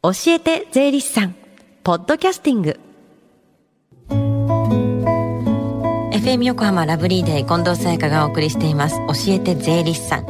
教えて税理士さん。ポッドキャスティング。FM 横浜ラブリーデー近藤沙耶香がお送りしています。教えて税理士さん。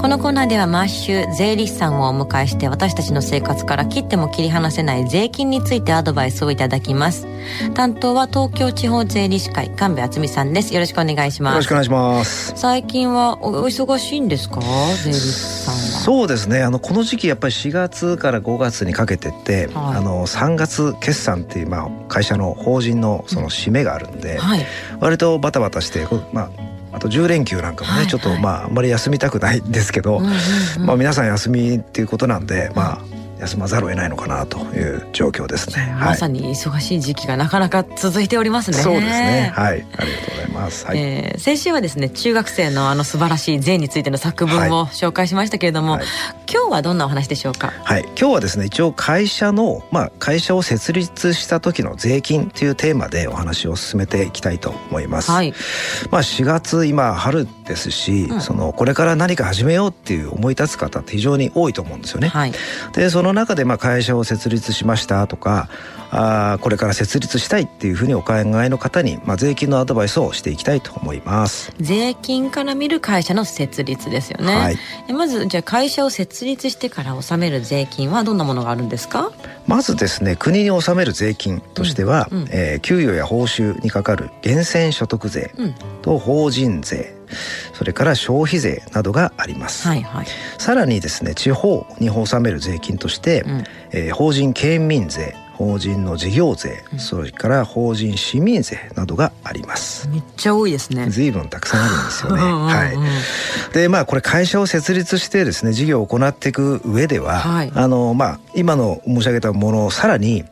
このコーナーでは毎週税理士さんをお迎えして私たちの生活から切っても切り離せない税金についてアドバイスをいただきます。担当は東京地方税理士会神戸敦美さんです。よろしくお願いします。よろしくお願いします。最近はお忙しいんですか？税理士さん。はそうですね。あのこの時期やっぱり4月から5月にかけてって、はい、あの3月決算っていう、まあ、会社の法人のその締めがあるんで、うんはい、割とバタバタしてまああと10連休なんかもね、はいはい、ちょっとまああんまり休みたくないんですけど、うんうんうん、まあ皆さん休みっていうことなんでまあ休まざるを得ないのかなという状況ですね。まさに忙しい時期がなかなか続いておりますね。そうですね。はい、ありがとうございます。はい、えー、先週はですね、中学生のあの素晴らしい税についての作文を紹介しましたけれども、はい、今日はどんなお話でしょうか？はい、今日はですね、一応会社のまあ会社を設立した時の税金というテーマでお話を進めていきたいと思います。はい、まあ4月今春ですし、うん、そのこれから何か始めようっていう思い立つ方って非常に多いと思うんですよね。はい、でその中でまあ会社を設立しましたとかあこれから設立したいっていうふうにお考えの方に、まあ、税金のアドバイスをしていきたいと思います。税金から見る会社の設立ですよね、はい、まずじゃあ会社を設立してから納める税金はどんなものがあるんですか？まずですね国に納める税金としては、うんうん、えー、給与や報酬にかかる源泉所得税と法人税、それから消費税などがあります、はいはい、さらにですね地方に納める税金として、うん、えー、法人県民税法人の事業税、うん、それから法人市民税などがあります。めっちゃ多いですね。随分たくさんあるんですよね。はい。でまあこれ会社を設立してですね事業を行っていく上では、はい、あのまあ今の申し上げたものをさらに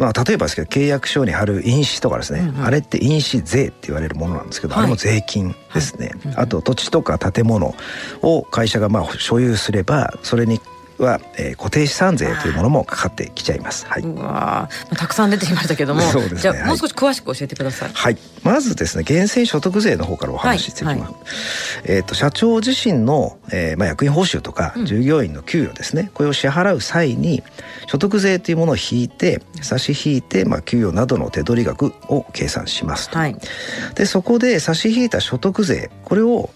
まあ、例えばですけど契約書に貼る印紙とかですね、うんうん、あれって印紙税って言われるものなんですけど、はい、あれも税金ですね、はい。あと土地とか建物を会社がまあ所有すればそれには、えー、固定資産税というものもかかってきちゃいます。はい。うわたくさん出てきましたけども、そうですね、じゃあ、もう少し詳しく教えてください。はい。まずですね、源泉所得税の方からお話ししていきます。はいはい、えっ、ー、と社長自身の、えー、まあ役員報酬とか従業員の給与ですね、うん、これを支払う際に所得税というものを引いて差し引いてまあ給与などの手取り額を計算しますと。はい、でそこで差し引いた所得税これを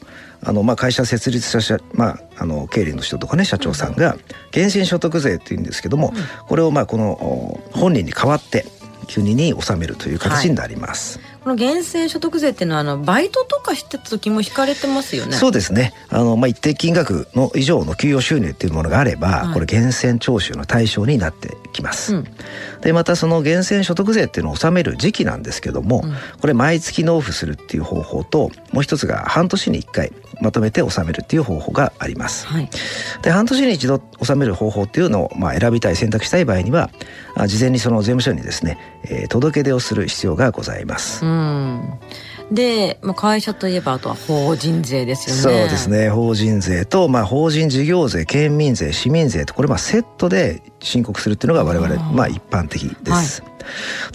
あのまあ会社設立したまああの経理の人とかね社長さんが源泉所得税っていうんですけども、これをまあこの本人に代わって国に納めるという形になります。はいこの源泉所得税っていうのはあのバイトとかしてた時も引かれてますよね？そうですね。あのまあ一定金額の以上の給与収入っていうものがあれば、はい、これ源泉徴収の対象になってきます。うん、でまたその源泉所得税っていうのを納める時期なんですけども、うん、これ毎月納付するっていう方法ともう一つが半年に一回まとめて納めるっていう方法があります。はい、で半年に一度納める方法っていうのをまあ選びたい選択したい場合には事前にその税務署にですね、えー、届け出をする必要がございます。うんで、まあ、会社といえばあとは法人税ですよね。そうですね。法人税と、まあ、法人事業税県民税市民税とこれまあセットで申告するっていうのが我々まあ一般的です。はい、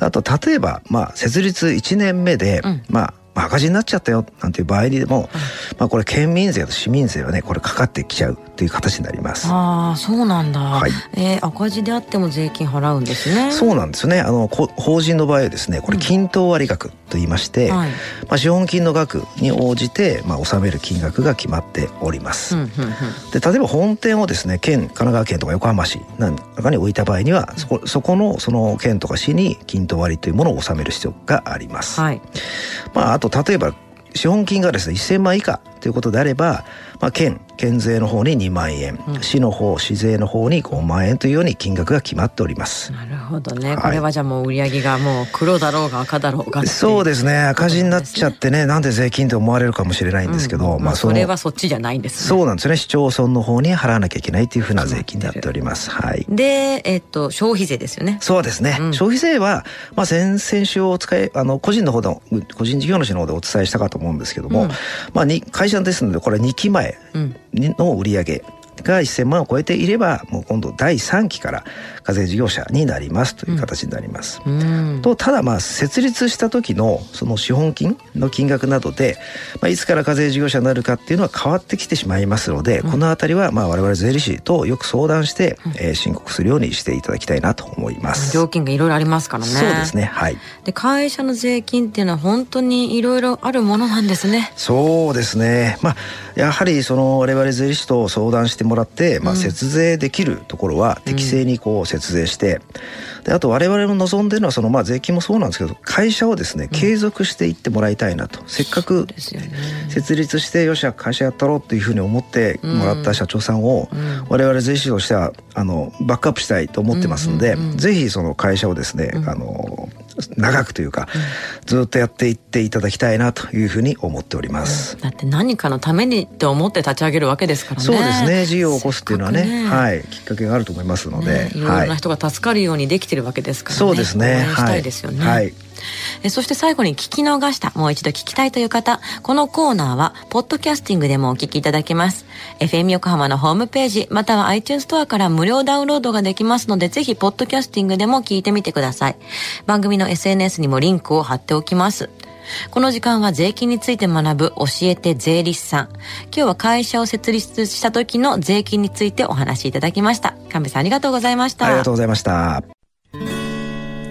あと例えば、まあ、設立1年目で、うん、まあ赤字になっちゃったよなんていう場合にでも、まあこれ県民税と市民税はねこれかかってきちゃうっていう形になります。ああそうなんだ。はい。えー、赤字であっても税金払うんですね。そうなんですよね。あの法人の場合はですねこれ均等割額と言いまして、うんはい、まあ資本金の額に応じてまあ納める金額が決まっております。うんうんうん、で例えば本店をですね県神奈川県とか横浜市なんかに置いた場合にはそこそこのその県とか市に均等割というものを納める必要があります。はい。まああと例えば資本金がですね1000万以下。ということであれば、まあ、県県税の方に2万円、うん、市の方市税の方に5万円というように金額が決まっております。なるほどね、はい、これはじゃあもう売上がもう黒だろうが赤だろうがそうですね。赤字になっちゃってねなんで税金って思われるかもしれないんですけど、うん、まあそれはそっちじゃないんです、ね、そうなんですね。市町村の方に払わなきゃいけないというふうな税金になっております。はい。でえっと消費税ですよね。そうですね、うん、消費税はまあ先々週お使いあの個人の方の個人事業主の方でお伝えしたかと思うんですけども、まあに会社ですのでこれ2期前の売り上げが1000万を超えていればもう今度第3期から課税事業者になりますという形になります。うん、とただまあ設立した時のその資本金の金額などで、まあ、いつから課税事業者になるかっていうのは変わってきてしまいますので、うん、この辺りはまあ我々税理士とよく相談して、うん、えー、申告するようにしていただきたいなと思います。料金がいろいろありますからね。そうですね。はい。で会社の税金っていうのは本当にいろいろあるものなんですね。そうですね。まあやはりその我々税理士と相談してもらって、まあ、節税できるところは適正にこう節税して、であと我々も望んでるのはそのまあ税金もそうなんですけど会社をですね継続していってもらいたいなと、せっかく設立してよし会社やったろうっていうふうに思ってもらった社長さんを我々税理士としてはあのバックアップしたいと思ってますので、ぜひその会社をですね、あの長くというか、ずっとやっていっていただきたいなというふうに思っております、だって何かのためにって思って立ち上げるわけですからね。そうですね。事業を起こすっていうのはね、ね、はい。きっかけがあると思いますので、ね、いろいろな人が助かるようにできてるわけですからね、そうですね。したい。ですよね、はいえそして最後に聞き逃した、もう一度聞きたいという方、このコーナーは、ポッドキャスティングでもお聞きいただけます。FM 横浜のホームページ、または iTunes ストアから無料ダウンロードができますので、ぜひ、ポッドキャスティングでも聞いてみてください。番組の SNS にもリンクを貼っておきます。この時間は税金について学ぶ教えて税理士さん。今日は会社を設立した時の税金についてお話しいただきました。神戸さんありがとうございました。ありがとうございました。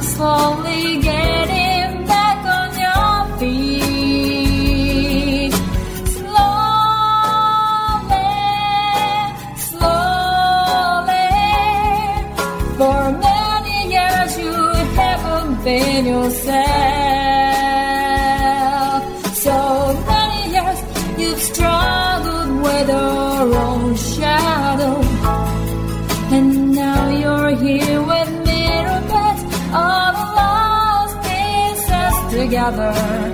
Slowly another.